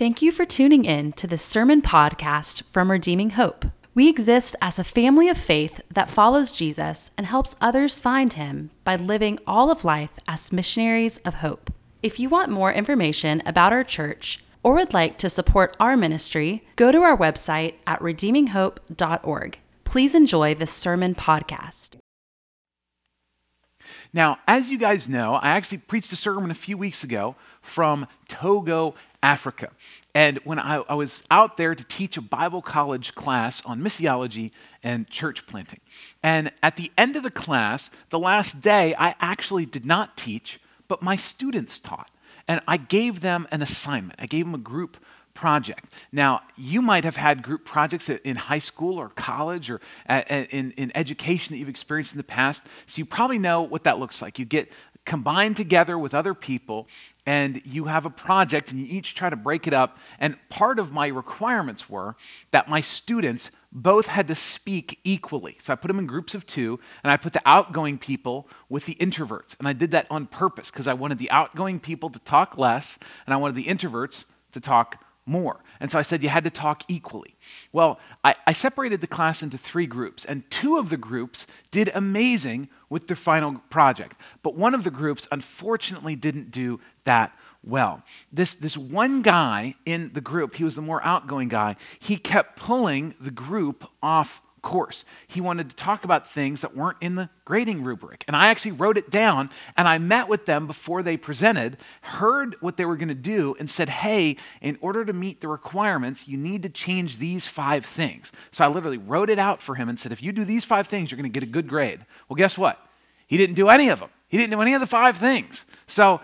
Thank you for tuning in to this sermon podcast from Redeeming Hope. We exist as a family of faith that follows Jesus and helps others find him by living all of life as missionaries of hope. If you want more information about our church or would like to support our ministry, go to our website at redeeminghope.org. Please enjoy this sermon podcast. Now, as you guys know, I actually preached a sermon a few weeks ago from Togo, Africa. And when I, I, was out there to teach a Bible college class on missiology and church planting. And at the end of the class, the last day, I actually did not teach, but my students taught. And I gave them an assignment, I gave them a group project. Now, you might have had group projects in high school or college or uh, in, in education that you've experienced in the past, so you probably know what that looks like. You get combined together with other people and you have a project and you each try to break it up. And part of my requirements were that my students both had to speak equally. So I put them in groups of two, and I put the outgoing people with the introverts. And I did that on purpose because I wanted the outgoing people to talk less, and I wanted the introverts to talk more. And so I said you had to talk equally. Well, I, I, separated the class into three groups, and two of the groups did amazing with their final project. But one of the groups, unfortunately, didn't do that well. This, this one guy in the group, he was the more outgoing guy, he kept pulling the group off course. He wanted to talk about things that weren't in the grading rubric. And I actually wrote it down and I met with them before they presented, heard what they were going to do, and said, hey, in order to meet the requirements, you need to change these five things. So I literally wrote it out for him and said, if you do these five things, you're going to get a good grade. Well, guess what? He didn't do any of them. He didn't do any of the five things. So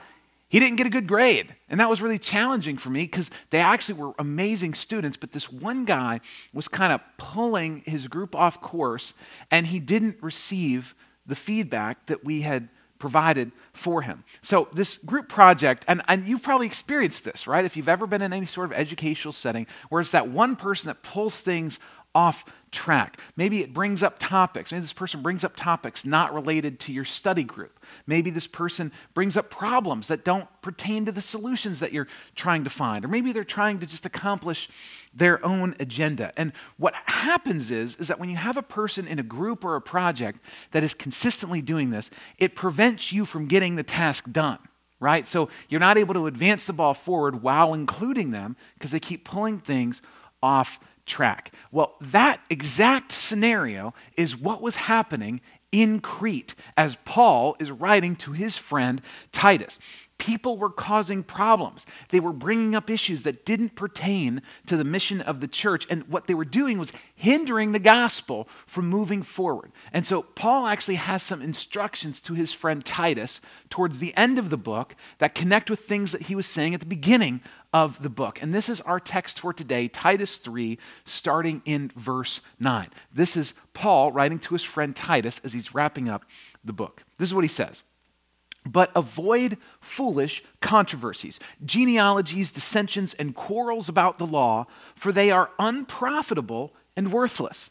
he didn't get a good grade. And that was really challenging for me because they actually were amazing students, but this one guy was kind of pulling his group off course and he didn't receive the feedback that we had provided for him. So, this group project, and, and you've probably experienced this, right? If you've ever been in any sort of educational setting where it's that one person that pulls things off track. Maybe it brings up topics. Maybe this person brings up topics not related to your study group. Maybe this person brings up problems that don't pertain to the solutions that you're trying to find. Or maybe they're trying to just accomplish their own agenda. And what happens is, is that when you have a person in a group or a project that is consistently doing this, it prevents you from getting the task done right? So you're not able to advance the ball forward while including them because they keep pulling things off track. Well, that exact scenario is what was happening in Crete as Paul is writing to his friend Titus. People were causing problems. They were bringing up issues that didn't pertain to the mission of the church. And what they were doing was hindering the gospel from moving forward. And so Paul actually has some instructions to his friend Titus towards the end of the book that connect with things that he was saying at the beginning of the book. And this is our text for today, Titus 3, starting in verse 9. This is Paul writing to his friend Titus as he's wrapping up the book. This is what he says. But avoid foolish controversies, genealogies, dissensions, and quarrels about the law, for they are unprofitable and worthless.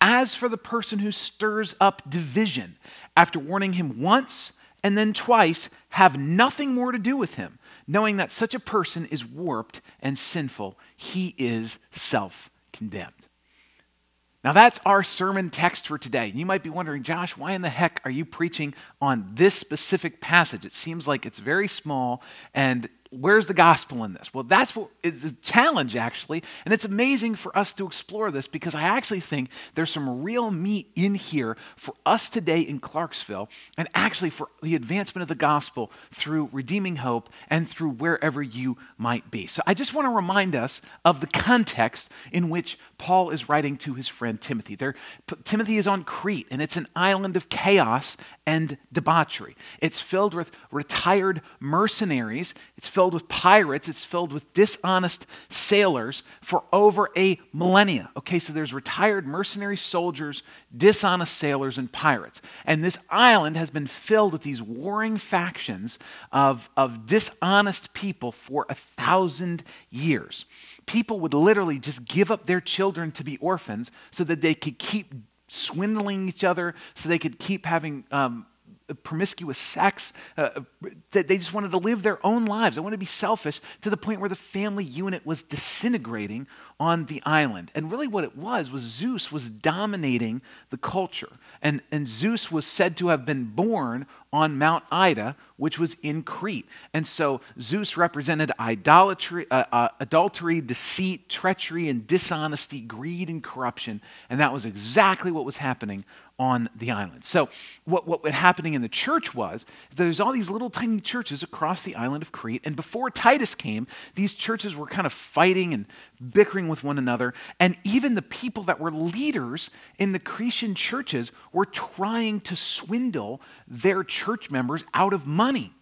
As for the person who stirs up division, after warning him once and then twice, have nothing more to do with him, knowing that such a person is warped and sinful. He is self condemned. Now, that's our sermon text for today. You might be wondering, Josh, why in the heck are you preaching on this specific passage? It seems like it's very small and where's the gospel in this? Well, that's what is a challenge, actually. And it's amazing for us to explore this because I actually think there's some real meat in here for us today in Clarksville and actually for the advancement of the gospel through redeeming hope and through wherever you might be. So I just want to remind us of the context in which Paul is writing to his friend Timothy. There, Timothy is on Crete and it's an island of chaos and debauchery. It's filled with retired mercenaries. It's filled filled with pirates, it's filled with dishonest sailors for over a millennia. Okay, so there's retired mercenary soldiers, dishonest sailors, and pirates. And this island has been filled with these warring factions of, of dishonest people for a thousand years. People would literally just give up their children to be orphans so that they could keep swindling each other, so they could keep having um, promiscuous sex, uh, that they just wanted to live their own lives. They wanted to be selfish to the point where the family unit was disintegrating on the island. And really, what it was was Zeus was dominating the culture. And, and Zeus was said to have been born on Mount Ida, which was in Crete. And so Zeus represented idolatry, uh, uh, adultery, deceit, treachery, and dishonesty, greed, and corruption. And that was exactly what was happening on the island. So, what, what was happening in the church was there's all these little tiny churches across the island of Crete. And before Titus came, these churches were kind of fighting and bickering with one another. And even the people that were leaders in the Cretan churches were trying to swindle their church members out of money.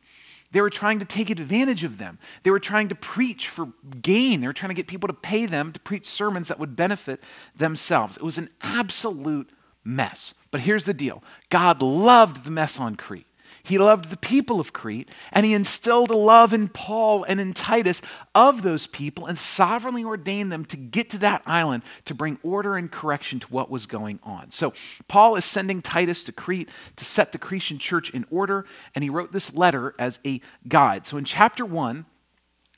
They were trying to take advantage of them. They were trying to preach for gain. They were trying to get people to pay them to preach sermons that would benefit themselves. It was an absolute mess. But here's the deal God loved the mess on Crete. He loved the people of Crete, and he instilled a love in Paul and in Titus of those people and sovereignly ordained them to get to that island to bring order and correction to what was going on. So, Paul is sending Titus to Crete to set the Cretan church in order, and he wrote this letter as a guide. So, in chapter 1,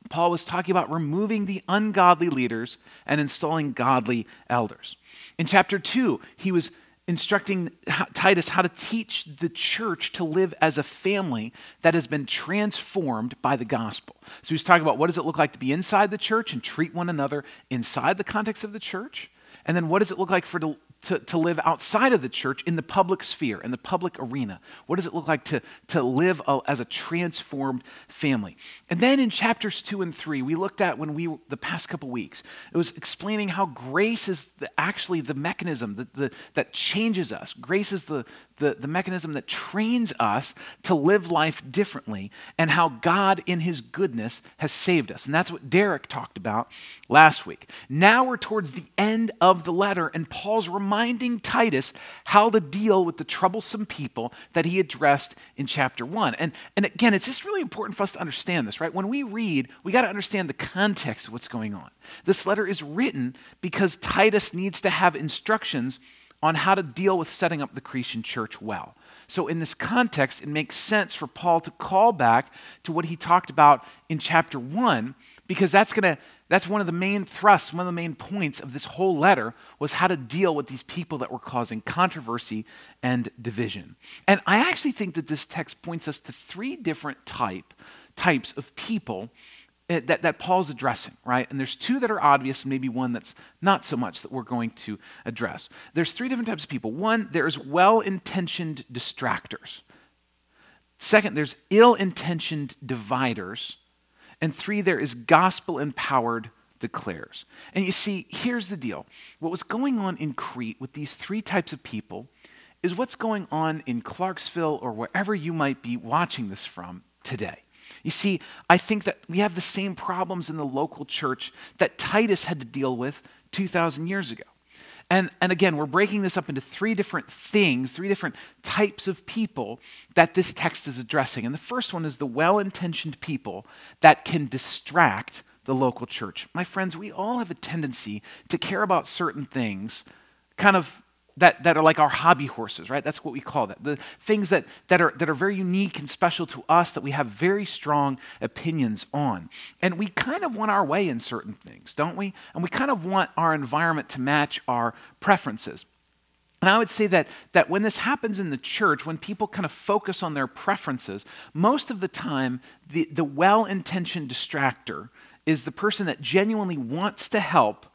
Paul was talking about removing the ungodly leaders and installing godly elders. In chapter 2, he was instructing Titus how to teach the church to live as a family that has been transformed by the gospel. So he's talking about what does it look like to be inside the church and treat one another inside the context of the church? And then what does it look like for to, to live outside of the church in the public sphere, in the public arena? What does it look like to, to live a, as a transformed family? And then in chapters two and three, we looked at when we, the past couple weeks, it was explaining how grace is the, actually the mechanism that, the, that changes us. Grace is the, the, the mechanism that trains us to live life differently, and how God, in His goodness, has saved us. And that's what Derek talked about last week. Now we're towards the end of the letter, and Paul's reminding Titus how to deal with the troublesome people that he addressed in chapter one. And, and again, it's just really important for us to understand this, right? When we read, we got to understand the context of what's going on. This letter is written because Titus needs to have instructions on how to deal with setting up the Cretan church well. So, in this context, it makes sense for Paul to call back to what he talked about in chapter 1, because that's, gonna, that's one of the main thrusts, one of the main points of this whole letter was how to deal with these people that were causing controversy and division. And I actually think that this text points us to three different type, types of people Eh, that, that Paul's addressing, right? And there's two that are obvious, maybe one that's not so much that we're going to address. There's three different types of people. One, there's well intentioned distractors. Second, there's ill intentioned dividers. And three, there is gospel empowered declares. And you see, here's the deal what was going on in Crete with these three types of people is what's going on in Clarksville or wherever you might be watching this from today. You see, I think that we have the same problems in the local church that Titus had to deal with 2,000 years ago. And, and again, we're breaking this up into three different things, three different types of people that this text is addressing. And the first one is the well intentioned people that can distract the local church. My friends, we all have a tendency to care about certain things kind of that, that are like our hobby horses, right? That's what we call that. The things that, that, are, that are very unique and special to us that we have very strong opinions on. And we kind of want our way in certain things, don't we? And we kind of want our environment to match our preferences. And I would say that, that when this happens in the church, when people kind of focus on their preferences, most of the time, the, the well intentioned distractor is the person that genuinely wants to help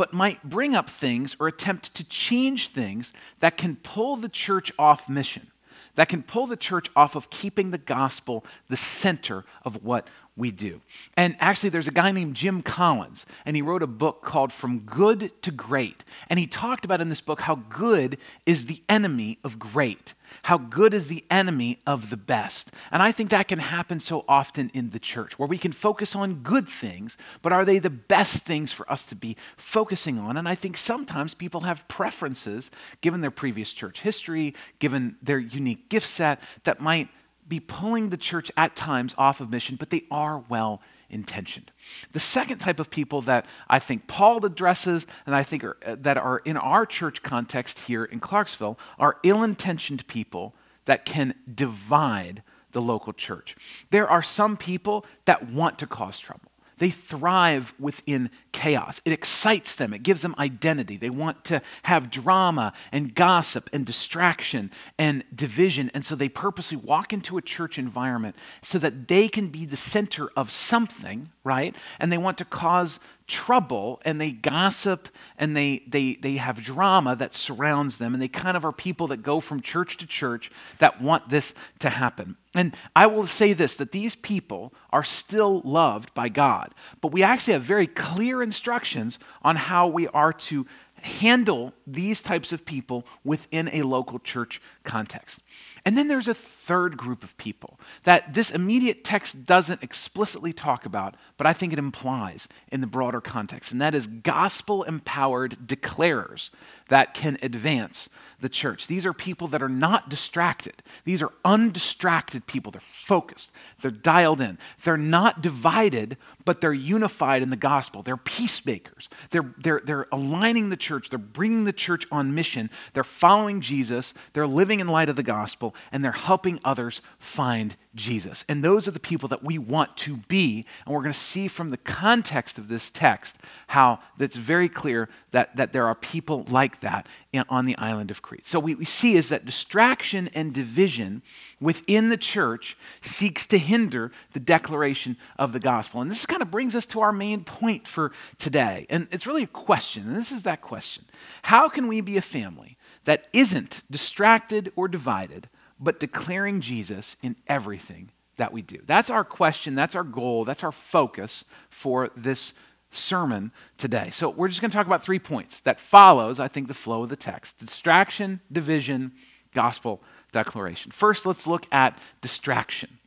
but might bring up things or attempt to change things that can pull the church off mission, that can pull the church off of keeping the gospel the center of what we do. And actually, there's a guy named Jim Collins, and he wrote a book called From Good to Great. And he talked about in this book how good is the enemy of great. How good is the enemy of the best? And I think that can happen so often in the church, where we can focus on good things, but are they the best things for us to be focusing on? And I think sometimes people have preferences, given their previous church history, given their unique gift set, that might be pulling the church at times off of mission, but they are well intentioned. The second type of people that I think Paul addresses and I think are, uh, that are in our church context here in Clarksville are ill intentioned people that can divide the local church. There are some people that want to cause trouble. They thrive within chaos. It excites them, it gives them identity. They want to have drama and gossip and distraction and division. And so they purposely walk into a church environment so that they can be the center of something, right? And they want to cause trouble and they gossip and they, they, they have drama that surrounds them. And they kind of are people that go from church to church that want this to happen. And I will say this that these people are still loved by God, but we actually have very clear instructions on how we are to handle these types of people within a local church context. And then there's a third group of people that this immediate text doesn't explicitly talk about, but I think it implies in the broader context, and that is gospel empowered declarers that can advance the church. These are people that are not distracted. These are undistracted people. They're focused, they're dialed in. They're not divided, but they're unified in the gospel. They're peacemakers. They're, they're, they're aligning the church, they're bringing the church on mission, they're following Jesus, they're living in light of the gospel, and they're helping others find Jesus. And those are the people that we want to be. And we're going to see from the context of this text how it's very clear that, that there are people like that in, on the island of Crete. So what we see is that distraction and division within the church seeks to hinder the declaration of the gospel. And this kind of brings us to our main point for today. And it's really a question, and this is that question How can we be a family that isn't distracted or divided? But declaring Jesus in everything that we do. That's our question, that's our goal, that's our focus for this sermon today. So we're just going to talk about three points that follows, I think, the flow of the text. Distraction, division, gospel declaration. First, let's look at distraction.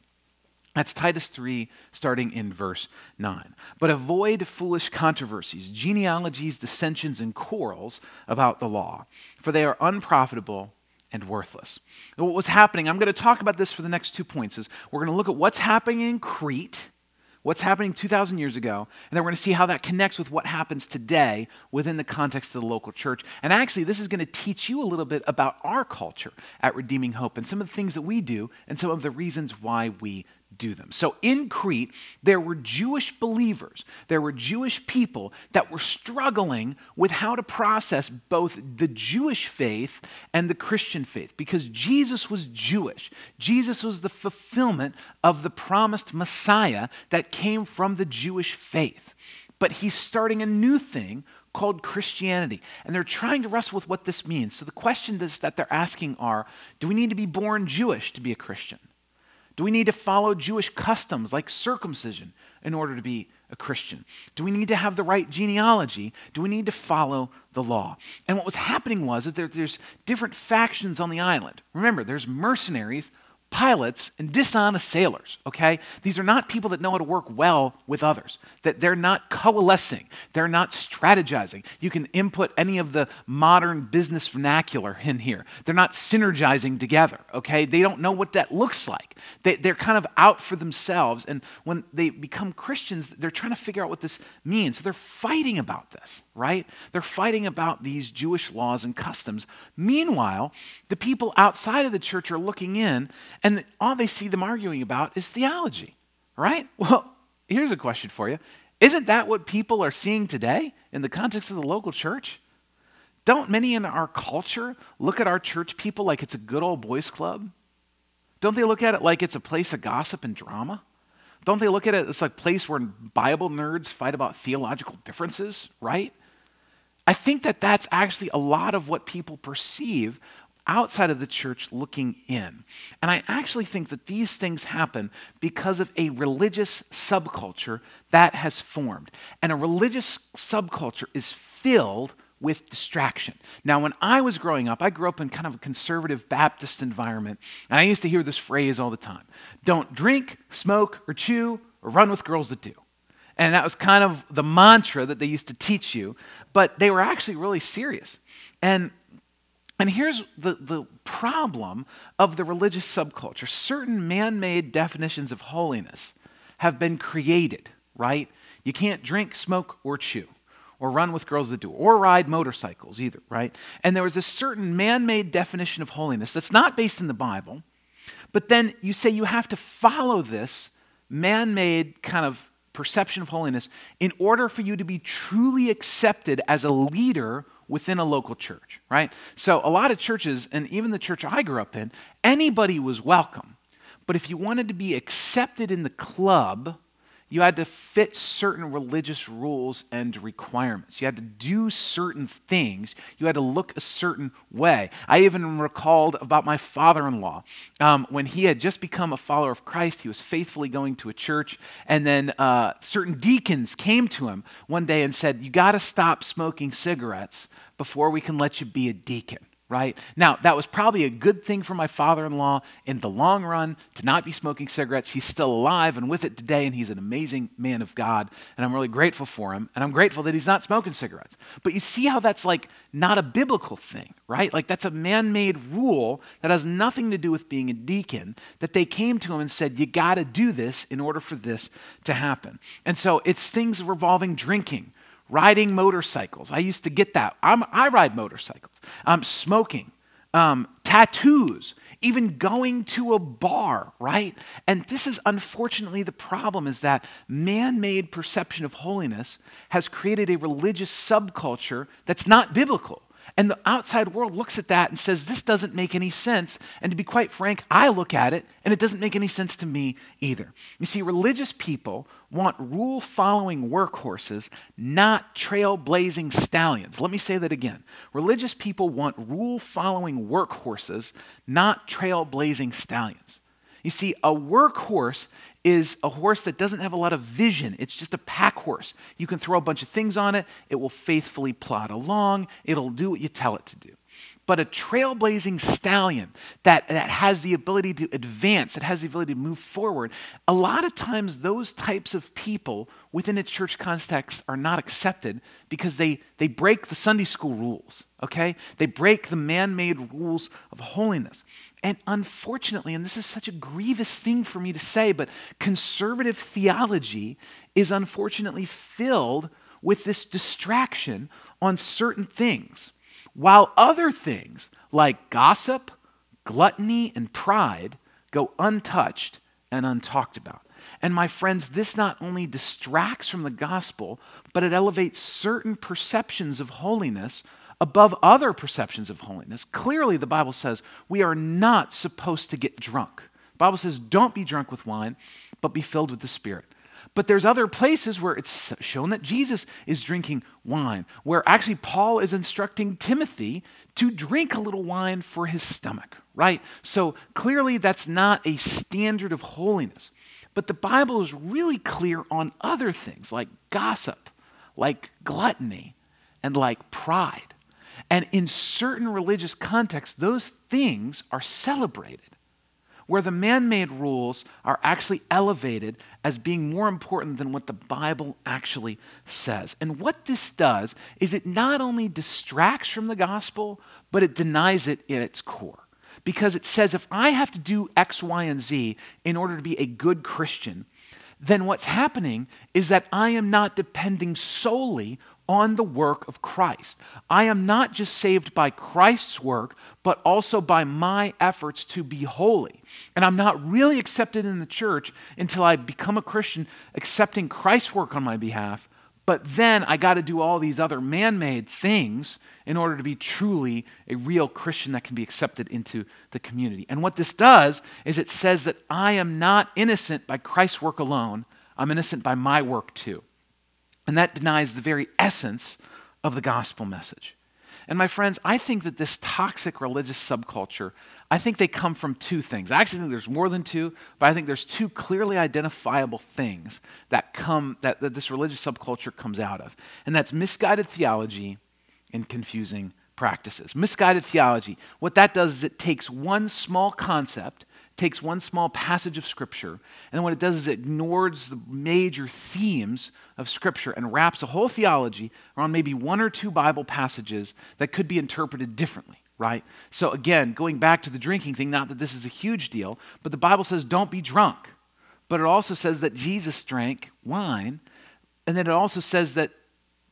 That's Titus 3, starting in verse 9. But avoid foolish controversies, genealogies, dissensions, and quarrels about the law, for they are unprofitable and worthless. What was happening, I'm going to talk about this for the next two points, is we're going to look at what's happening in Crete, what's happening 2,000 years ago, and then we're going to see how that connects with what happens today within the context of the local church. And actually, this is going to teach you a little bit about our culture at Redeeming Hope and some of the things that we do and some of the reasons why we do them. So in Crete, there were Jewish believers, there were Jewish people that were struggling with how to process both the Jewish faith and the Christian faith because Jesus was Jewish. Jesus was the fulfillment of the promised Messiah that came from the Jewish faith. But he's starting a new thing called Christianity. And they're trying to wrestle with what this means. So the questions that they're asking are do we need to be born Jewish to be a Christian? Do we need to follow Jewish customs like circumcision in order to be a Christian? Do we need to have the right genealogy? Do we need to follow the law? And what was happening was that there, there's different factions on the island. Remember, there's mercenaries pilots and dishonest sailors, okay? These are not people that know how to work well with others, that they're not coalescing, they're not strategizing. You can input any of the modern business vernacular in here. They're not synergizing together, okay? They don't know what that looks like. They, they're kind of out for themselves, and when they become Christians, they're trying to figure out what this means. So they're fighting about this, right? They're fighting about these Jewish laws and customs. Meanwhile, the people outside of the church are looking in and all they see them arguing about is theology, right? Well, here's a question for you Isn't that what people are seeing today in the context of the local church? Don't many in our culture look at our church people like it's a good old boys club? Don't they look at it like it's a place of gossip and drama? Don't they look at it as a place where Bible nerds fight about theological differences, right? I think that that's actually a lot of what people perceive outside of the church looking in. And I actually think that these things happen because of a religious subculture that has formed. And a religious subculture is filled with distraction. Now, when I was growing up, I grew up in kind of a conservative Baptist environment, and I used to hear this phrase all the time don't drink, smoke, or chew, or run with girls that do. And that was kind of the mantra that they used to teach you, but they were actually really serious. And and here's the, the problem of the religious subculture certain man made definitions of holiness have been created, right? You can't drink, smoke, or chew. or run with girls that do, or ride motorcycles either, right? And there was a certain man made definition of holiness that's not based in the Bible, but then you say you have to follow this man made kind of perception of holiness in order for you to be truly accepted as a leader within a local church, right? So a lot of churches, and even the church I grew up in, anybody was welcome. But if you wanted to be accepted in the club, you had to fit certain religious rules and requirements. You had to do certain things. You had to look a certain way. I even recalled about my father in law. Um, when he had just become a follower of Christ, he was faithfully going to a church, and then uh, certain deacons came to him one day and said, You got to stop smoking cigarettes before we can let you be a deacon right? Now, that was probably a good thing for my father in law in the long run to not be smoking cigarettes. He's still alive and with it today, and he's an amazing man of God, and I'm really grateful for him, and I'm grateful that he's not smoking cigarettes. But you see how that's like not a biblical thing, right? Like that's a man made rule that has nothing to do with being a deacon, that they came to him and said, You got to do this in order for this to happen. And so it's things revolving drinking riding motorcycles. I used to get that. I'm, i ride motorcycles. Um, smoking, um, tattoos, even going to a bar, right? And this is unfortunately the problem is that man-made perception of holiness has created a religious subculture that's not biblical. And the outside world looks at that and says, This doesn't make any sense. And to be quite frank, I look at it and it doesn't make any sense to me either. You see, religious people want rule following workhorses, not trailblazing stallions. Let me say that again. Religious people want rule following workhorses, not trailblazing stallions. You see, a workhorse is a horse that doesn't have a lot of vision. It's just a pack horse. You can throw a bunch of things on it, it will faithfully plod along, it'll do what you tell it to do. But a trailblazing stallion that, that has the ability to advance, that has the ability to move forward, a lot of times those types of people within a church context are not accepted because they, they break the Sunday school rules, okay? They break the man made rules of holiness. And unfortunately, and this is such a grievous thing for me to say, but conservative theology is unfortunately filled with this distraction on certain things, while other things like gossip, gluttony, and pride go untouched and untalked about. And my friends, this not only distracts from the gospel, but it elevates certain perceptions of holiness above other perceptions of holiness. Clearly, the Bible says we are not supposed to get drunk. The Bible says, don't be drunk with wine, but be filled with the Spirit. But there's other places where it's shown that Jesus is drinking wine, where actually Paul is instructing Timothy to drink a little wine for his stomach, right? So clearly that's not a standard of holiness. But the Bible is really clear on other things like gossip, like gluttony, and like pride. And in certain religious contexts, those things are celebrated, where the man made rules are actually elevated as being more important than what the Bible actually says. And what this does is it not only distracts from the gospel, but it denies it at its core. Because it says if I have to do X, Y, and Z in order to be a good Christian, then what's happening is that I am not depending solely on the work of Christ. I am not just saved by Christ's work, but also by my efforts to be holy. And I'm not really accepted in the church until I become a Christian, accepting Christ's work on my behalf. But then I got to do all these other man made things in order to be truly a real Christian that can be accepted into the community. And what this does is it says that I am not innocent by Christ's work alone, I'm innocent by my work too. And that denies the very essence of the gospel message. And my friends, I think that this toxic religious subculture, I think they come from two things. I actually think there's more than two, but I think there's two clearly identifiable things that come that, that this religious subculture comes out of. And that's misguided theology and confusing practices. Misguided theology, what that does is it takes one small concept takes one small passage of Scripture, and what it does is it ignores the major themes of Scripture and wraps a whole theology around maybe one or two Bible passages that could be interpreted differently, right? So, again, going back to the drinking thing, not that this is a huge deal, but the Bible says don't be drunk. But it also says that Jesus drank wine, and then it also says that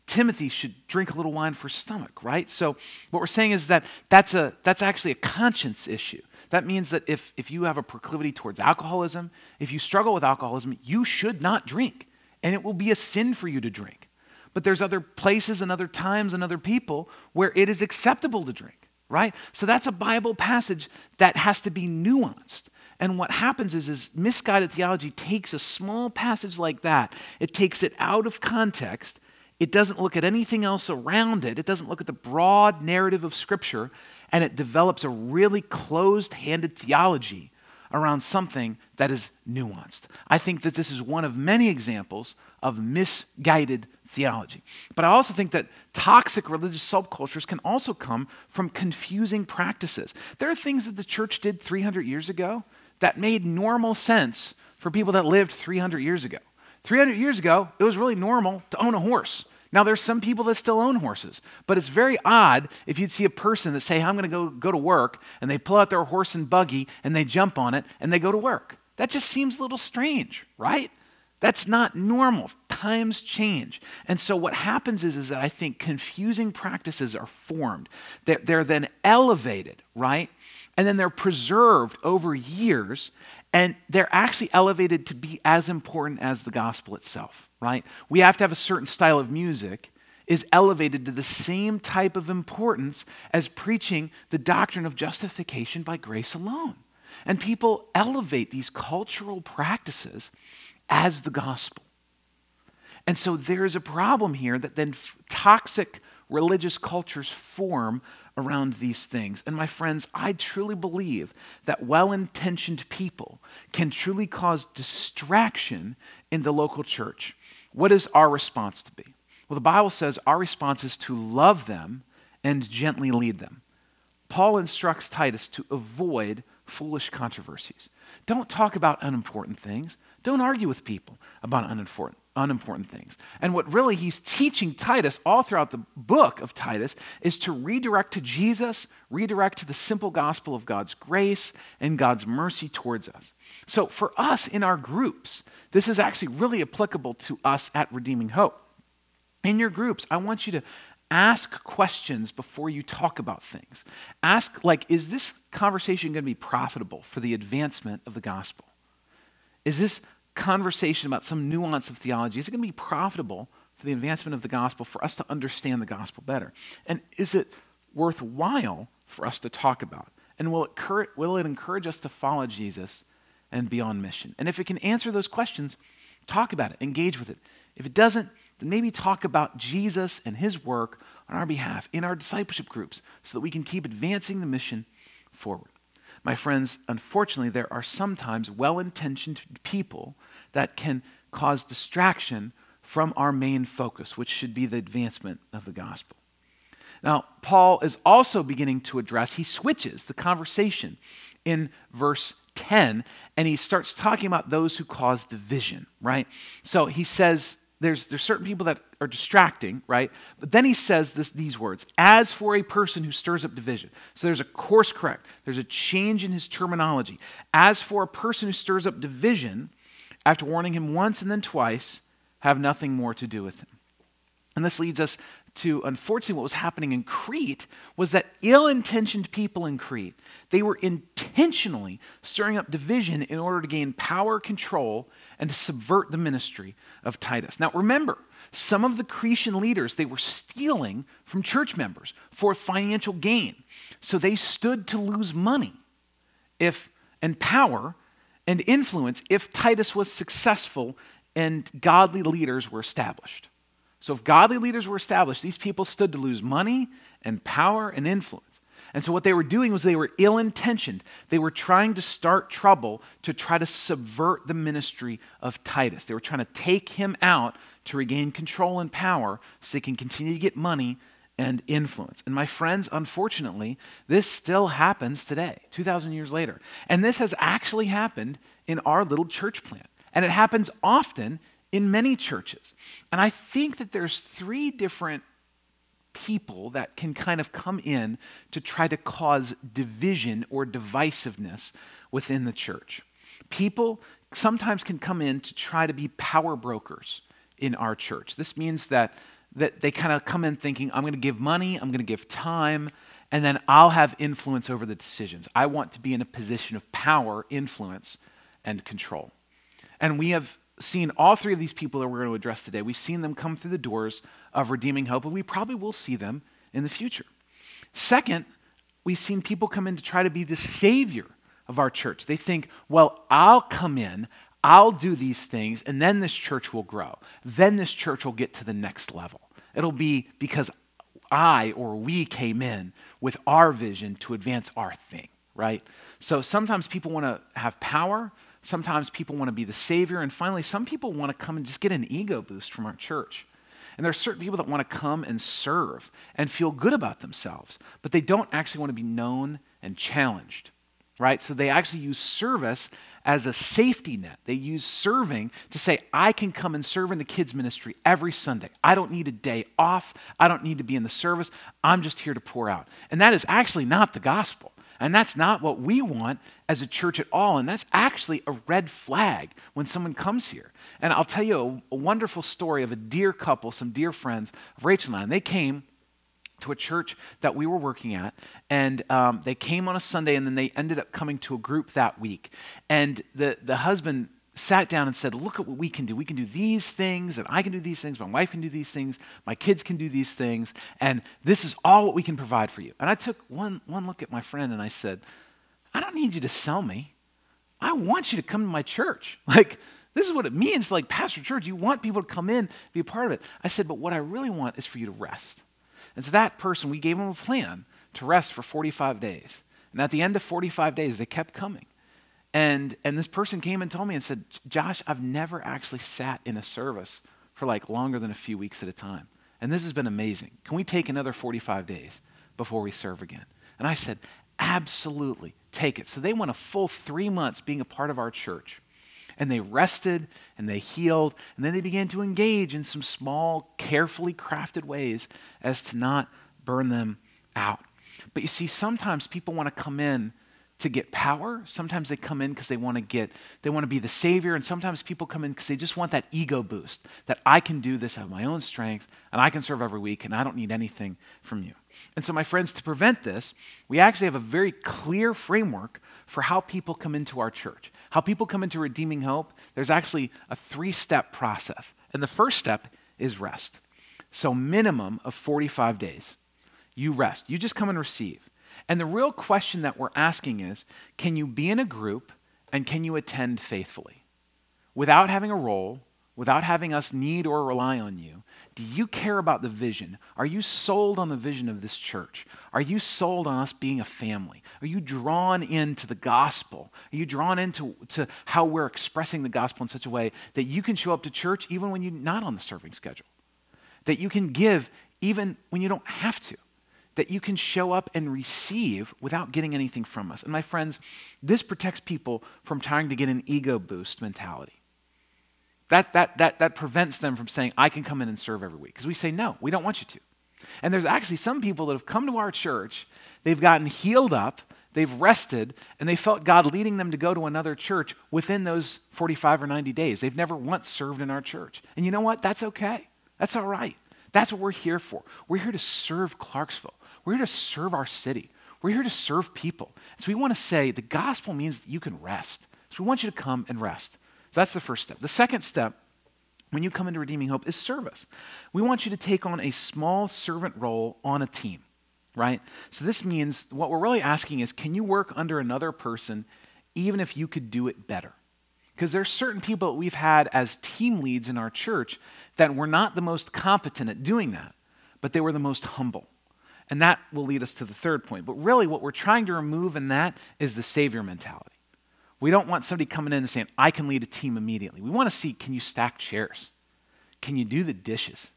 Timothy should drink a little wine for stomach, right? So what we're saying is that that's, a, that's actually a conscience issue. That means that if, if you have a proclivity towards alcoholism, if you struggle with alcoholism, you should not drink. And it will be a sin for you to drink. But there's other places and other times and other people where it is acceptable to drink, right? So that's a Bible passage that has to be nuanced. And what happens is, is misguided theology takes a small passage like that, it takes it out of context. It doesn't look at anything else around it. It doesn't look at the broad narrative of Scripture and it develops a really closed handed theology around something that is nuanced. I think that this is one of many examples of misguided theology. But I also think that toxic religious subcultures can also come from confusing practices. There are things that the church did 300 years ago that made normal sense for people that lived 300 years ago. 300 years ago, it was really normal to own a horse. Now, there's some people that still own horses, but it's very odd if you'd see a person that say, I'm going to go, go to work, and they pull out their horse and buggy, and they jump on it, and they go to work. That just seems a little strange, right? That's not normal. Times change. And so what happens is, is that I think confusing practices are formed. They're, they're then elevated, right? And then they're preserved over years, and they're actually elevated to be as important as the gospel itself right? We have to have a certain style of music is elevated to the same type of importance as preaching the doctrine of justification by grace alone. And people elevate these cultural practices as the gospel. And so there's a problem here that then f- toxic religious cultures form around these things. And my friends, I truly believe that well intentioned people can truly cause distraction in the local church. What is our response to be? Well, the Bible says our response is to love them and gently lead them. Paul instructs Titus to avoid foolish controversies. Don't talk about unimportant things. Don't argue with people about unimportant, unimportant things. And what really he's teaching Titus all throughout the book of Titus is to redirect to Jesus, redirect to the simple gospel of God's grace and God's mercy towards us. So for us in our groups, this is actually really applicable to us at Redeeming Hope. In your groups, I want you to ask questions before you talk about things. Ask, like, is this conversation going to be profitable for the advancement of the gospel? Is this conversation about some nuance of theology, is it going to be profitable for the advancement of the gospel, for us to understand the gospel better? And is it worthwhile for us to talk about? And will it, will it encourage us to follow Jesus and be on mission? And if it can answer those questions, talk about it, engage with it. If it doesn't, then maybe talk about Jesus and his work on our behalf in our discipleship groups so that we can keep advancing the mission forward. My friends, unfortunately, there are sometimes well intentioned people that can cause distraction from our main focus, which should be the advancement of the gospel. Now, Paul is also beginning to address, he switches the conversation in verse 10, and he starts talking about those who cause division, right? So he says there's, there's certain people that are distracting, right? But then he says this, these words as for a person who stirs up division. So there's a course correct, there's a change in his terminology. As for a person who stirs up division, after warning him once and then twice, have nothing more to do with him. And this leads us to unfortunately what was happening in Crete was that ill-intentioned people in Crete they were intentionally stirring up division in order to gain power control and to subvert the ministry of Titus. Now remember some of the Cretan leaders they were stealing from church members for financial gain so they stood to lose money if and power and influence if Titus was successful and godly leaders were established so if godly leaders were established, these people stood to lose money and power and influence. And so what they were doing was they were ill intentioned. They were trying to start trouble to try to subvert the ministry of Titus. They were trying to take him out to regain control and power so they can continue to get money and influence. And my friends, unfortunately, this still happens today, 2,000 years later. And this has actually happened in our little church plant. And it happens often in many churches. And I think that there's three different people that can kind of come in to try to cause division or divisiveness within the church. People sometimes can come in to try to be power brokers in our church. This means that that they kind of come in thinking, I'm going to give money, I'm going to give time, and then I'll have influence over the decisions. I want to be in a position of power, influence, and control. And we have seen all three of these people that we're going to address today. We've seen them come through the doors of redeeming hope, and we probably will see them in the future. Second, we've seen people come in to try to be the savior of our church. They think, well, I'll come in, I'll do these things, and then this church will grow. Then this church will get to the next level. It'll be because I or we came in with our vision to advance our thing, right? So sometimes people want to have power, sometimes people want to be the savior, and finally, some people want to come and just get an ego boost from our church. And there are certain people that want to come and serve and feel good about themselves, but they don't actually want to be known and challenged, right? So they actually use service as a safety net. They use serving to say, I can come and serve in the kids' ministry every Sunday. I don't need a day off. I don't need to be in the service. I'm just here to pour out. And that is actually not the gospel. And that's not what we want as a church at all. And that's actually a red flag when someone comes here. And I'll tell you a, a wonderful story of a dear couple, some dear friends of Rachel and I. And they came to a church that we were working at, and um, they came on a Sunday, and then they ended up coming to a group that week. And the, the husband sat down and said, Look at what we can do. We can do these things, and I can do these things, my wife can do these things, my kids can do these things, and this is all what we can provide for you. And I took one, one look at my friend and I said, I don't need you to sell me. I want you to come to my church. Like, this is what it means, like pastor church. You want people to come in, be a part of it. I said, but what I really want is for you to rest. And so that person, we gave them a plan to rest for 45 days. And at the end of 45 days, they kept coming. And, and this person came and told me and said, Josh, I've never actually sat in a service for like longer than a few weeks at a time. And this has been amazing. Can we take another 45 days before we serve again? And I said, absolutely, take it. So they went a full three months being a part of our church and they rested and they healed, and then they began to engage in some small, carefully crafted ways as to not burn them out. But you see, sometimes people want to come in to get power. Sometimes they come in because they want to get, they want to be the savior. And sometimes people come in because they just want that ego boost that I can do this of my own strength and I can serve every week and I don't need anything from you. And so, my friends, to prevent this, we actually have a very clear framework for how people come into our church. How people come into redeeming hope, there's actually a three step process. And the first step is rest. So, minimum of 45 days. You rest. You just come and receive. And the real question that we're asking is can you be in a group and can you attend faithfully? Without having a role, without having us need or rely on you, do you care about the vision? Are you sold on the vision of this church? Are you sold on us being a family? Are you drawn into the gospel? Are you drawn into to how we're expressing the gospel in such a way that you can show up to church even when you're not on the serving schedule? That you can give even when you don't have to? That you can show up and receive without getting anything from us. And my friends, this protects people from trying to get an ego boost mentality. That, that, that, that prevents them from saying, I can come in and serve every week. Because we say, no, we don't want you to. And there's actually some people that have come to our church, they've gotten healed up, they've rested, and they felt God leading them to go to another church within those 45 or 90 days. They've never once served in our church. And you know what? That's okay. That's all right. That's what we're here for. We're here to serve Clarksville, we're here to serve our city, we're here to serve people. So we want to say the gospel means that you can rest. So we want you to come and rest. So that's the first step. The second step, when you come into Redeeming Hope, is service. We want you to take on a small servant role on a team, right? So this means what we're really asking is can you work under another person even if you could do it better? Because there's certain people that we've had as team leads in our church that were not the most competent at doing that, but they were the most humble. And that will lead us to the third point. But really, what we're trying to remove in that is the savior mentality. We don't want somebody coming in and saying, I can lead a team immediately. We want to see can you stack chairs? Can you do the dishes?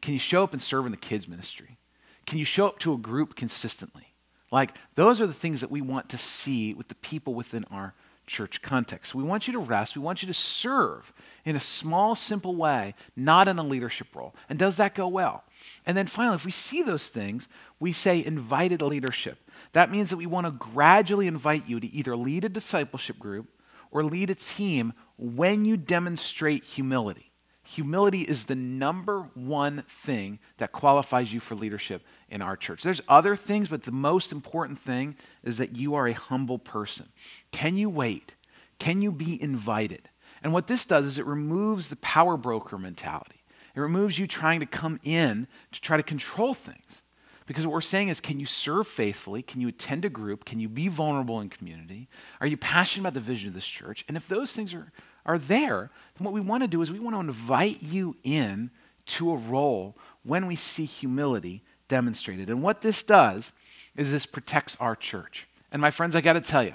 Can you show up and serve in the kids' ministry? Can you show up to a group consistently? Like, those are the things that we want to see with the people within our church context. We want you to rest. We want you to serve in a small, simple way, not in a leadership role. And does that go well? And then finally, if we see those things, we say invited leadership. That means that we want to gradually invite you to either lead a discipleship group or lead a team when you demonstrate humility. Humility is the number one thing that qualifies you for leadership in our church. There's other things, but the most important thing is that you are a humble person. Can you wait? Can you be invited? And what this does is it removes the power broker mentality. It removes you trying to come in to try to control things. Because what we're saying is, can you serve faithfully? Can you attend a group? Can you be vulnerable in community? Are you passionate about the vision of this church? And if those things are, are there, then what we want to do is we want to invite you in to a role when we see humility demonstrated. And what this does is this protects our church. And my friends, I got to tell you,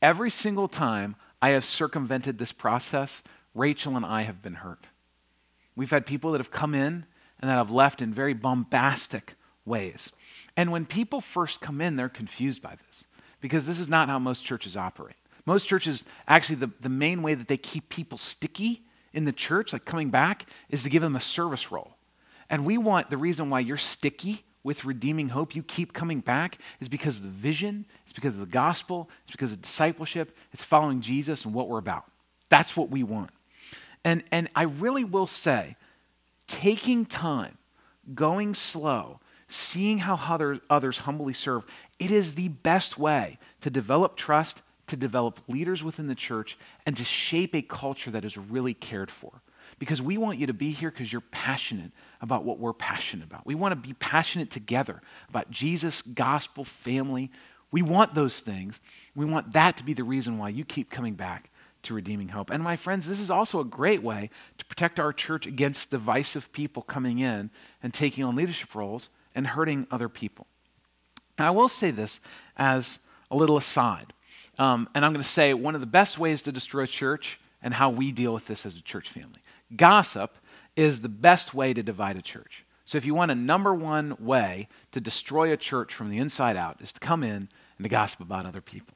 every single time I have circumvented this process, Rachel and I have been hurt. We've had people that have come in and that have left in very bombastic ways. And when people first come in, they're confused by this because this is not how most churches operate. Most churches, actually, the, the main way that they keep people sticky in the church, like coming back, is to give them a service role. And we want the reason why you're sticky with redeeming hope, you keep coming back, is because of the vision, it's because of the gospel, it's because of discipleship, it's following Jesus and what we're about. That's what we want. And, and I really will say, taking time, going slow, seeing how others humbly serve, it is the best way to develop trust, to develop leaders within the church, and to shape a culture that is really cared for. Because we want you to be here because you're passionate about what we're passionate about. We want to be passionate together about Jesus, gospel, family. We want those things. We want that to be the reason why you keep coming back to redeeming hope. And my friends, this is also a great way to protect our church against divisive people coming in and taking on leadership roles and hurting other people. Now, I will say this as a little aside. Um, and I'm going to say one of the best ways to destroy a church and how we deal with this as a church family. Gossip is the best way to divide a church. So, if you want a number one way to destroy a church from the inside out, is to come in and to gossip about other people.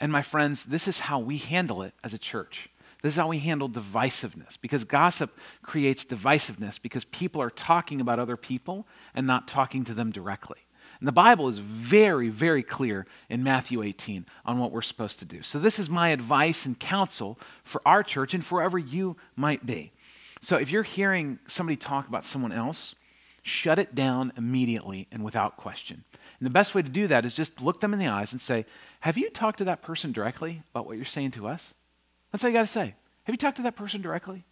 And my friends, this is how we handle it as a church. This is how we handle divisiveness because gossip creates divisiveness because people are talking about other people and not talking to them directly. And the Bible is very, very clear in Matthew 18 on what we're supposed to do. So, this is my advice and counsel for our church and for wherever you might be. So, if you're hearing somebody talk about someone else, shut it down immediately and without question. And the best way to do that is just look them in the eyes and say, Have you talked to that person directly about what you're saying to us? That's all you got to say. Have you talked to that person directly?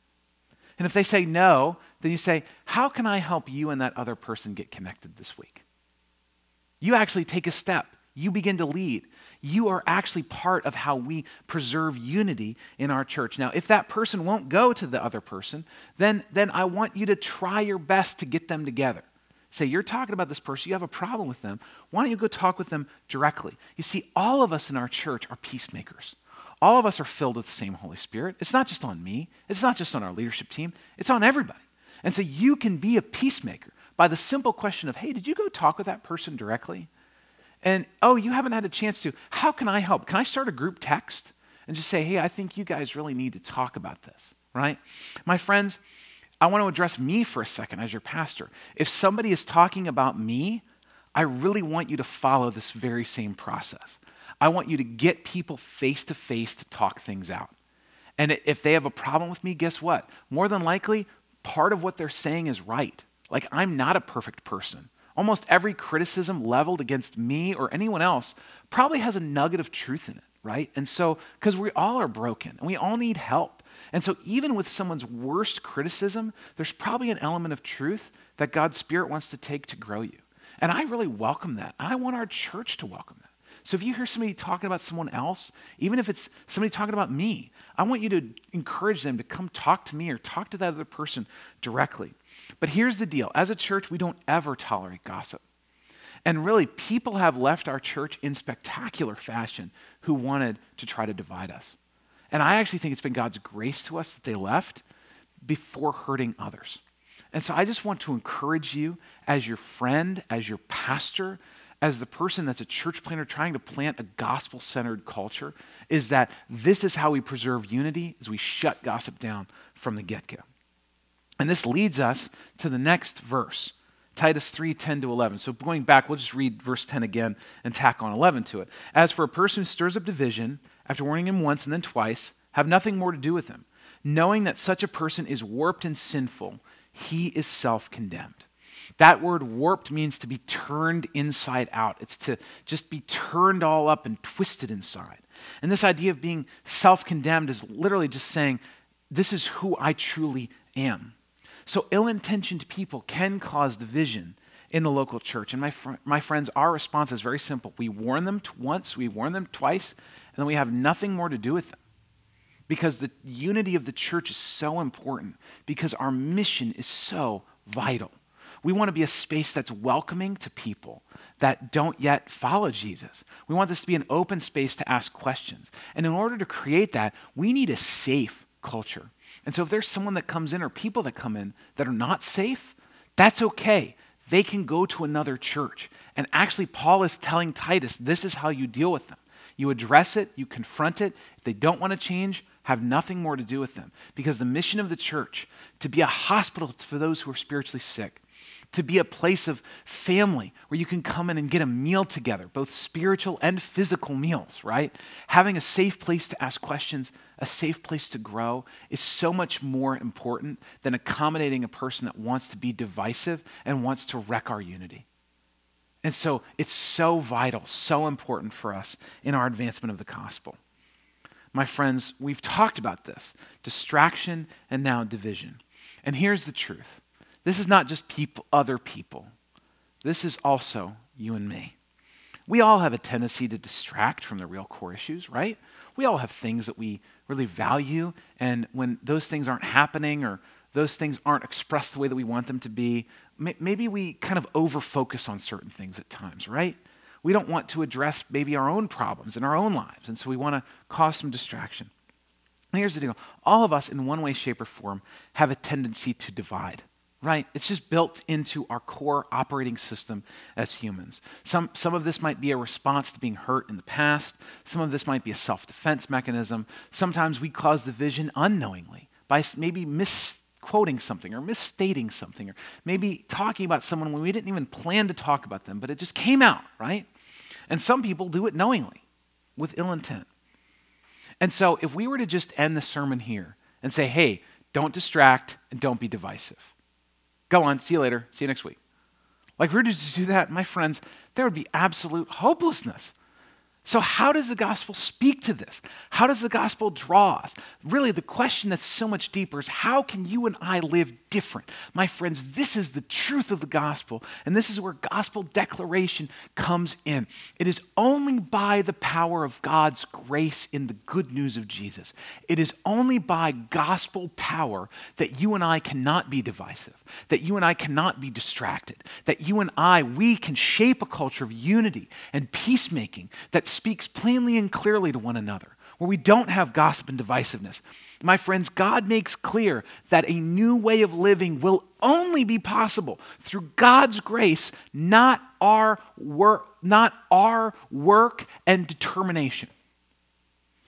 And if they say no, then you say, How can I help you and that other person get connected this week? You actually take a step. You begin to lead. You are actually part of how we preserve unity in our church. Now, if that person won't go to the other person, then, then I want you to try your best to get them together. Say, you're talking about this person, you have a problem with them. Why don't you go talk with them directly? You see, all of us in our church are peacemakers. All of us are filled with the same Holy Spirit. It's not just on me, it's not just on our leadership team, it's on everybody. And so you can be a peacemaker by the simple question of, hey, did you go talk with that person directly? And, oh, you haven't had a chance to. How can I help? Can I start a group text and just say, hey, I think you guys really need to talk about this, right? My friends, I want to address me for a second as your pastor. If somebody is talking about me, I really want you to follow this very same process. I want you to get people face to face to talk things out. And if they have a problem with me, guess what? More than likely, part of what they're saying is right. Like, I'm not a perfect person. Almost every criticism leveled against me or anyone else probably has a nugget of truth in it, right? And so, because we all are broken and we all need help. And so, even with someone's worst criticism, there's probably an element of truth that God's Spirit wants to take to grow you. And I really welcome that. And I want our church to welcome that. So if you hear somebody talking about someone else, even if it's somebody talking about me, I want you to encourage them to come talk to me or talk to that other person directly. But here's the deal as a church, we don't ever tolerate gossip. And really, people have left our church in spectacular fashion who wanted to try to divide us. And I actually think it's been God's grace to us that they left before hurting others. And so I just want to encourage you as your friend, as your pastor, as the person that's a church planter trying to plant a gospel centered culture, is that this is how we preserve unity as we shut gossip down from the get go. And this leads us to the next verse, Titus 3 10 to 11. So going back, we'll just read verse 10 again and tack on 11 to it. As for a person who stirs up division, after warning him once and then twice, have nothing more to do with him knowing that such a person is warped and sinful, he is self condemned. That word warped means to be turned inside out. It's to just be turned all up and twisted inside. And this idea of being self condemned is literally just saying, This is who I truly am. So ill intentioned people can cause division in the local church. And my, fr- my friends, our response is very simple. We warn them t- once, we warn them twice, and then we have nothing more to do with them. Because the unity of the church is so important, because our mission is so vital. We want to be a space that's welcoming to people that don't yet follow Jesus. We want this to be an open space to ask questions. And in order to create that, we need a safe culture. And so if there's someone that comes in or people that come in that are not safe, that's okay. They can go to another church. And actually, Paul is telling Titus this is how you deal with them. You address it, you confront it. If they don't want to change, have nothing more to do with them. Because the mission of the church, to be a hospital for those who are spiritually sick, to be a place of family where you can come in and get a meal together, both spiritual and physical meals, right? Having a safe place to ask questions, a safe place to grow is so much more important than accommodating a person that wants to be divisive and wants to wreck our unity. And so it's so vital, so important for us in our advancement of the gospel. My friends, we've talked about this distraction and now division. And here's the truth this is not just people, other people. This is also you and me. We all have a tendency to distract from the real core issues, right? We all have things that we really value, and when those things aren't happening or those things aren't expressed the way that we want them to be, maybe we kind of over focus on certain things at times, right? We don't want to address maybe our own problems in our own lives, and so we want to cause some distraction. And here's the deal all of us, in one way, shape, or form, have a tendency to divide right? It's just built into our core operating system as humans. Some, some of this might be a response to being hurt in the past, some of this might be a self defense mechanism. Sometimes we cause division unknowingly by maybe misquoting something or misstating something or maybe talking about someone when we didn't even plan to talk about them, but it just came out, right? And some people do it knowingly with ill intent. And so if we were to just end the sermon here and say, hey, don't distract and don't be divisive Go on, see you later, see you next week. Like, if we were to do that, my friends, there would be absolute hopelessness. So, how does the gospel speak to this? How does the gospel draw us? Really, the question that's so much deeper is how can you and I live different? My friends, this is the truth of the gospel, and this is where gospel declaration comes in. It is only by the power of God's grace in the good news of Jesus. It is only by gospel power that you and I cannot be divisive, that you and I cannot be distracted, that you and I, we can shape a culture of unity and peacemaking that speaks plainly and clearly to one another, where we don't have gossip and divisiveness. My friends, God makes clear that a new way of living will only be possible through God's grace, not our work, not our work and determination.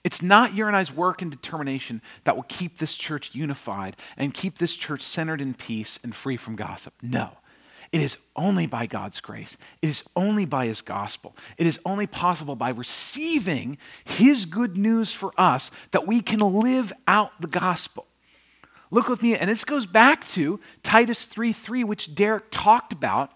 It's not your and I's work and determination that will keep this church unified and keep this church centered in peace and free from gossip. No. It is only by God's grace. It is only by His gospel. It is only possible by receiving His good news for us that we can live out the gospel. Look with me, and this goes back to Titus 3 3, which Derek talked about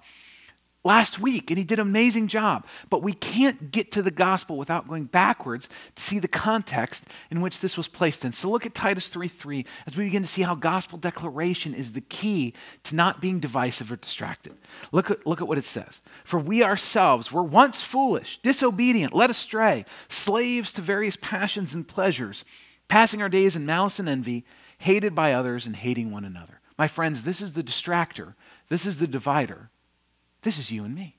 last week, and he did an amazing job. But we can't get to the gospel without going backwards to see the context in which this was placed in. So look at Titus 3 3 as we begin to see how gospel declaration is the key to not being divisive or distracted. Look at, look at what it says. For we ourselves were once foolish, disobedient, led astray, slaves to various passions and pleasures, passing our days in malice and envy, hated by others and hating one another. My friends, this is the distractor. This is the divider this is you and me.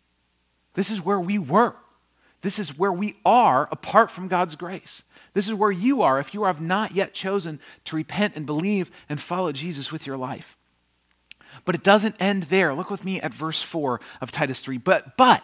This is where we were. This is where we are apart from God's grace. This is where you are if you have not yet chosen to repent and believe and follow Jesus with your life. But it doesn't end there. Look with me at verse 4 of Titus 3. But but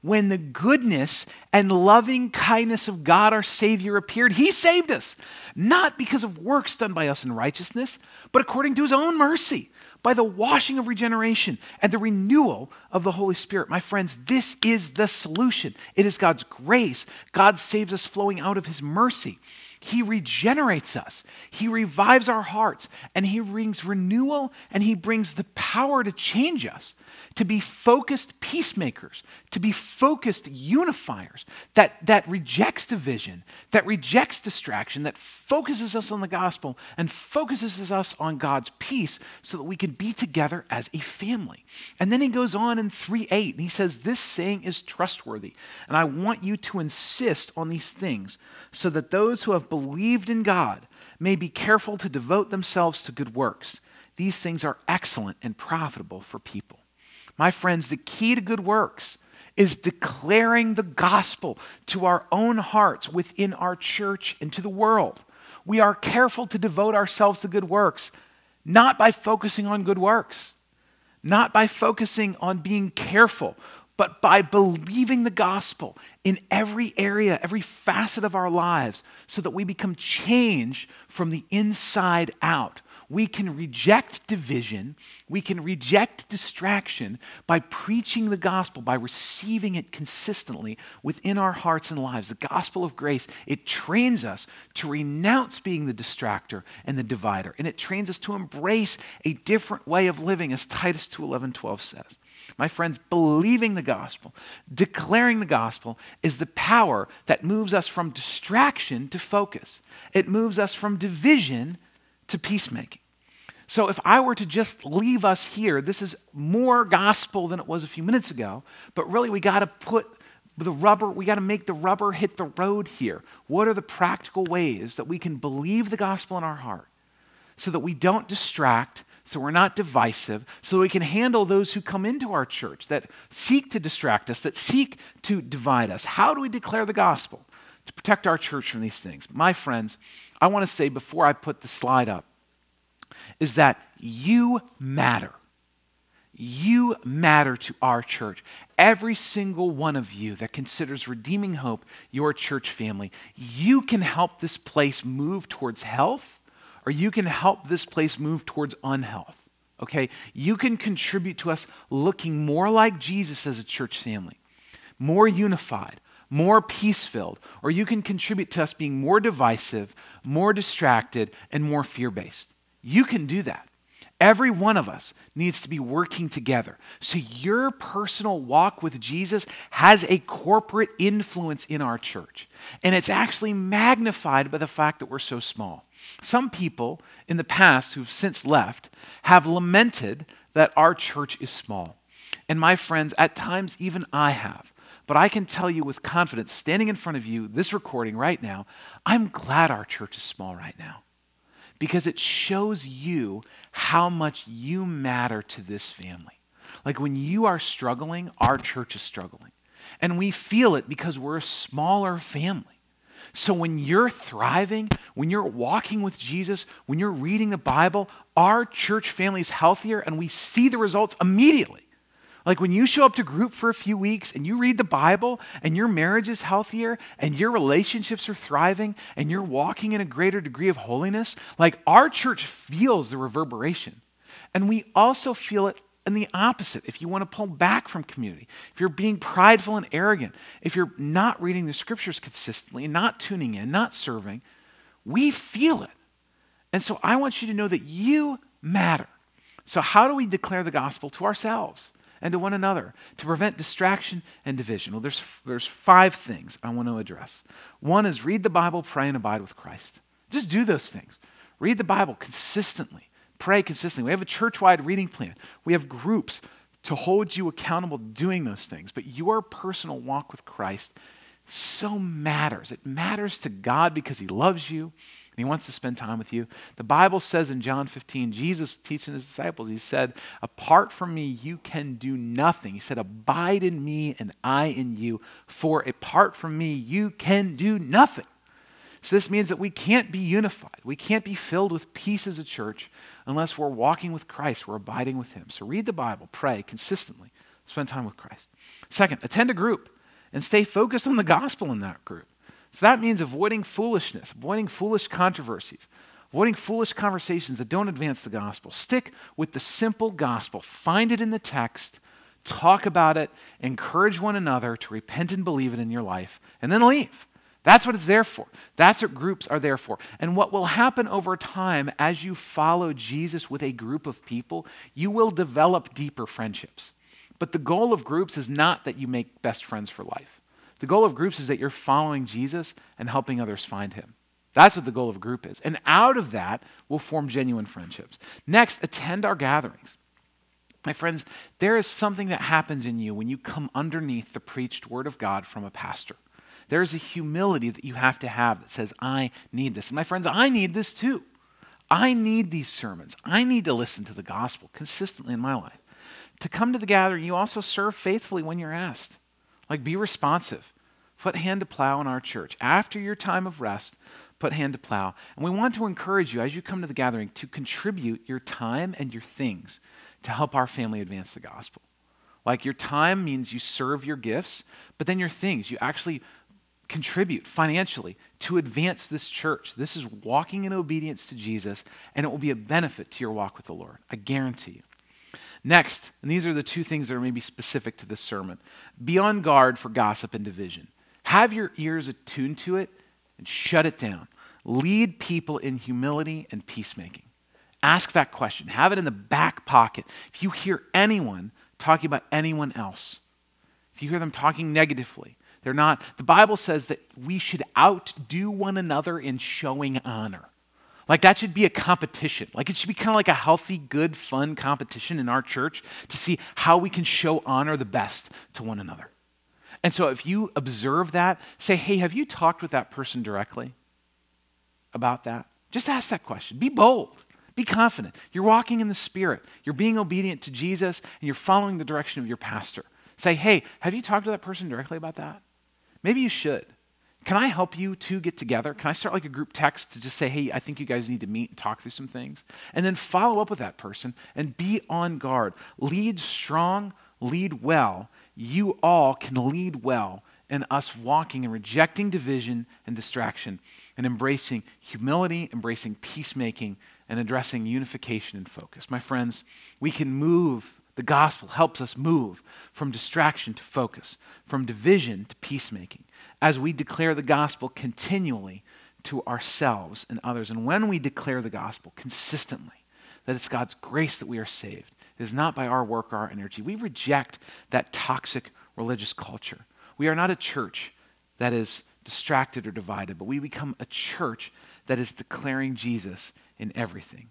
when the goodness and loving kindness of God our Savior appeared, He saved us, not because of works done by us in righteousness, but according to His own mercy by the washing of regeneration and the renewal of the Holy Spirit. My friends, this is the solution. It is God's grace. God saves us flowing out of His mercy. He regenerates us, He revives our hearts, and He brings renewal and He brings the power to change us to be focused peacemakers, to be focused unifiers, that, that rejects division, that rejects distraction, that focuses us on the gospel and focuses us on God's peace so that we can be together as a family. And then he goes on in 3 8, and he says, This saying is trustworthy, and I want you to insist on these things so that those who have believed in God may be careful to devote themselves to good works. These things are excellent and profitable for people. My friends, the key to good works is declaring the gospel to our own hearts within our church and to the world. We are careful to devote ourselves to good works, not by focusing on good works, not by focusing on being careful, but by believing the gospel in every area, every facet of our lives, so that we become changed from the inside out we can reject division, we can reject distraction by preaching the gospel, by receiving it consistently within our hearts and lives. The gospel of grace, it trains us to renounce being the distractor and the divider, and it trains us to embrace a different way of living, as Titus 2.11.12 says. My friends, believing the gospel, declaring the gospel, is the power that moves us from distraction to focus. It moves us from division to peacemaking. So if I were to just leave us here, this is more gospel than it was a few minutes ago, but really we got to put the rubber, we got to make the rubber hit the road here. What are the practical ways that we can believe the gospel in our heart so that we don't distract, so we're not divisive, so we can handle those who come into our church that seek to distract us, that seek to divide us? How do we declare the gospel to protect our church from these things? My friends, I want to say before I put the slide up, is that you matter. You matter to our church. Every single one of you that considers Redeeming Hope your church family, you can help this place move towards health or you can help this place move towards unhealth. Okay? You can contribute to us looking more like Jesus as a church family, more unified, more peace filled, or you can contribute to us being more divisive, more distracted, and more fear based. You can do that. Every one of us needs to be working together. So your personal walk with Jesus has a corporate influence in our church. And it's actually magnified by the fact that we're so small. Some people in the past who've since left have lamented that our church is small. And my friends, at times even I have. But I can tell you with confidence, standing in front of you, this recording right now, I'm glad our church is small right now because it shows you how much you matter to this family. Like when you are struggling, our church is struggling. And we feel it because we're a smaller family. So when you're thriving, when you're walking with Jesus, when you're reading the Bible, our church family is healthier and we see the results immediately. Like when you show up to group for a few weeks and you read the Bible and your marriage is healthier and your relationships are thriving and you're walking in a greater degree of holiness, like our church feels the reverberation. And we also feel it in the opposite. If you want to pull back from community, if you're being prideful and arrogant, if you're not reading the scriptures consistently, not tuning in, not serving, we feel it. And so I want you to know that you matter. So, how do we declare the gospel to ourselves? And to one another to prevent distraction and division. Well, there's, there's five things I want to address. One is read the Bible, pray, and abide with Christ. Just do those things. Read the Bible consistently, pray consistently. We have a church wide reading plan, we have groups to hold you accountable doing those things. But your personal walk with Christ so matters. It matters to God because He loves you and he wants to spend time with you. The Bible says in John 15, Jesus teaching his disciples, he said, Apart from me, you can do nothing. He said, Abide in me and I in you, for apart from me, you can do nothing. So this means that we can't be unified. We can't be filled with peace as a church unless we're walking with Christ, we're abiding with him. So read the Bible, pray consistently, spend time with Christ. Second, attend a group and stay focused on the gospel in that group. So that means avoiding foolishness, avoiding foolish controversies, avoiding foolish conversations that don't advance the gospel. Stick with the simple gospel. Find it in the text, talk about it, encourage one another to repent and believe it in your life, and then leave. That's what it's there for. That's what groups are there for. And what will happen over time as you follow Jesus with a group of people, you will develop deeper friendships. But the goal of groups is not that you make best friends for life. The goal of groups is that you're following Jesus and helping others find him. That's what the goal of a group is. And out of that we'll form genuine friendships. Next, attend our gatherings. My friends, there is something that happens in you when you come underneath the preached word of God from a pastor. There's a humility that you have to have that says, I need this. And my friends, I need this too. I need these sermons. I need to listen to the gospel consistently in my life. To come to the gathering, you also serve faithfully when you're asked. Like, be responsive. Put hand to plow in our church. After your time of rest, put hand to plow. And we want to encourage you as you come to the gathering to contribute your time and your things to help our family advance the gospel. Like your time means you serve your gifts, but then your things, you actually contribute financially to advance this church. This is walking in obedience to Jesus, and it will be a benefit to your walk with the Lord. I guarantee you. Next, and these are the two things that are maybe specific to this sermon be on guard for gossip and division. Have your ears attuned to it and shut it down. Lead people in humility and peacemaking. Ask that question. Have it in the back pocket. If you hear anyone talking about anyone else, if you hear them talking negatively, they're not. The Bible says that we should outdo one another in showing honor. Like that should be a competition. Like it should be kind of like a healthy, good, fun competition in our church to see how we can show honor the best to one another. And so if you observe that, say, hey, have you talked with that person directly about that? Just ask that question. Be bold. Be confident. You're walking in the Spirit. You're being obedient to Jesus, and you're following the direction of your pastor. Say, hey, have you talked to that person directly about that? Maybe you should. Can I help you two get together? Can I start like a group text to just say, hey, I think you guys need to meet and talk through some things? And then follow up with that person and be on guard. Lead strong, lead well. You all can lead well in us walking and rejecting division and distraction and embracing humility, embracing peacemaking, and addressing unification and focus. My friends, we can move the gospel helps us move from distraction to focus, from division to peacemaking, as we declare the gospel continually to ourselves and others. And when we declare the gospel consistently, that it's God's grace that we are saved, it is not by our work or our energy. We reject that toxic religious culture. We are not a church that is distracted or divided, but we become a church that is declaring Jesus in everything.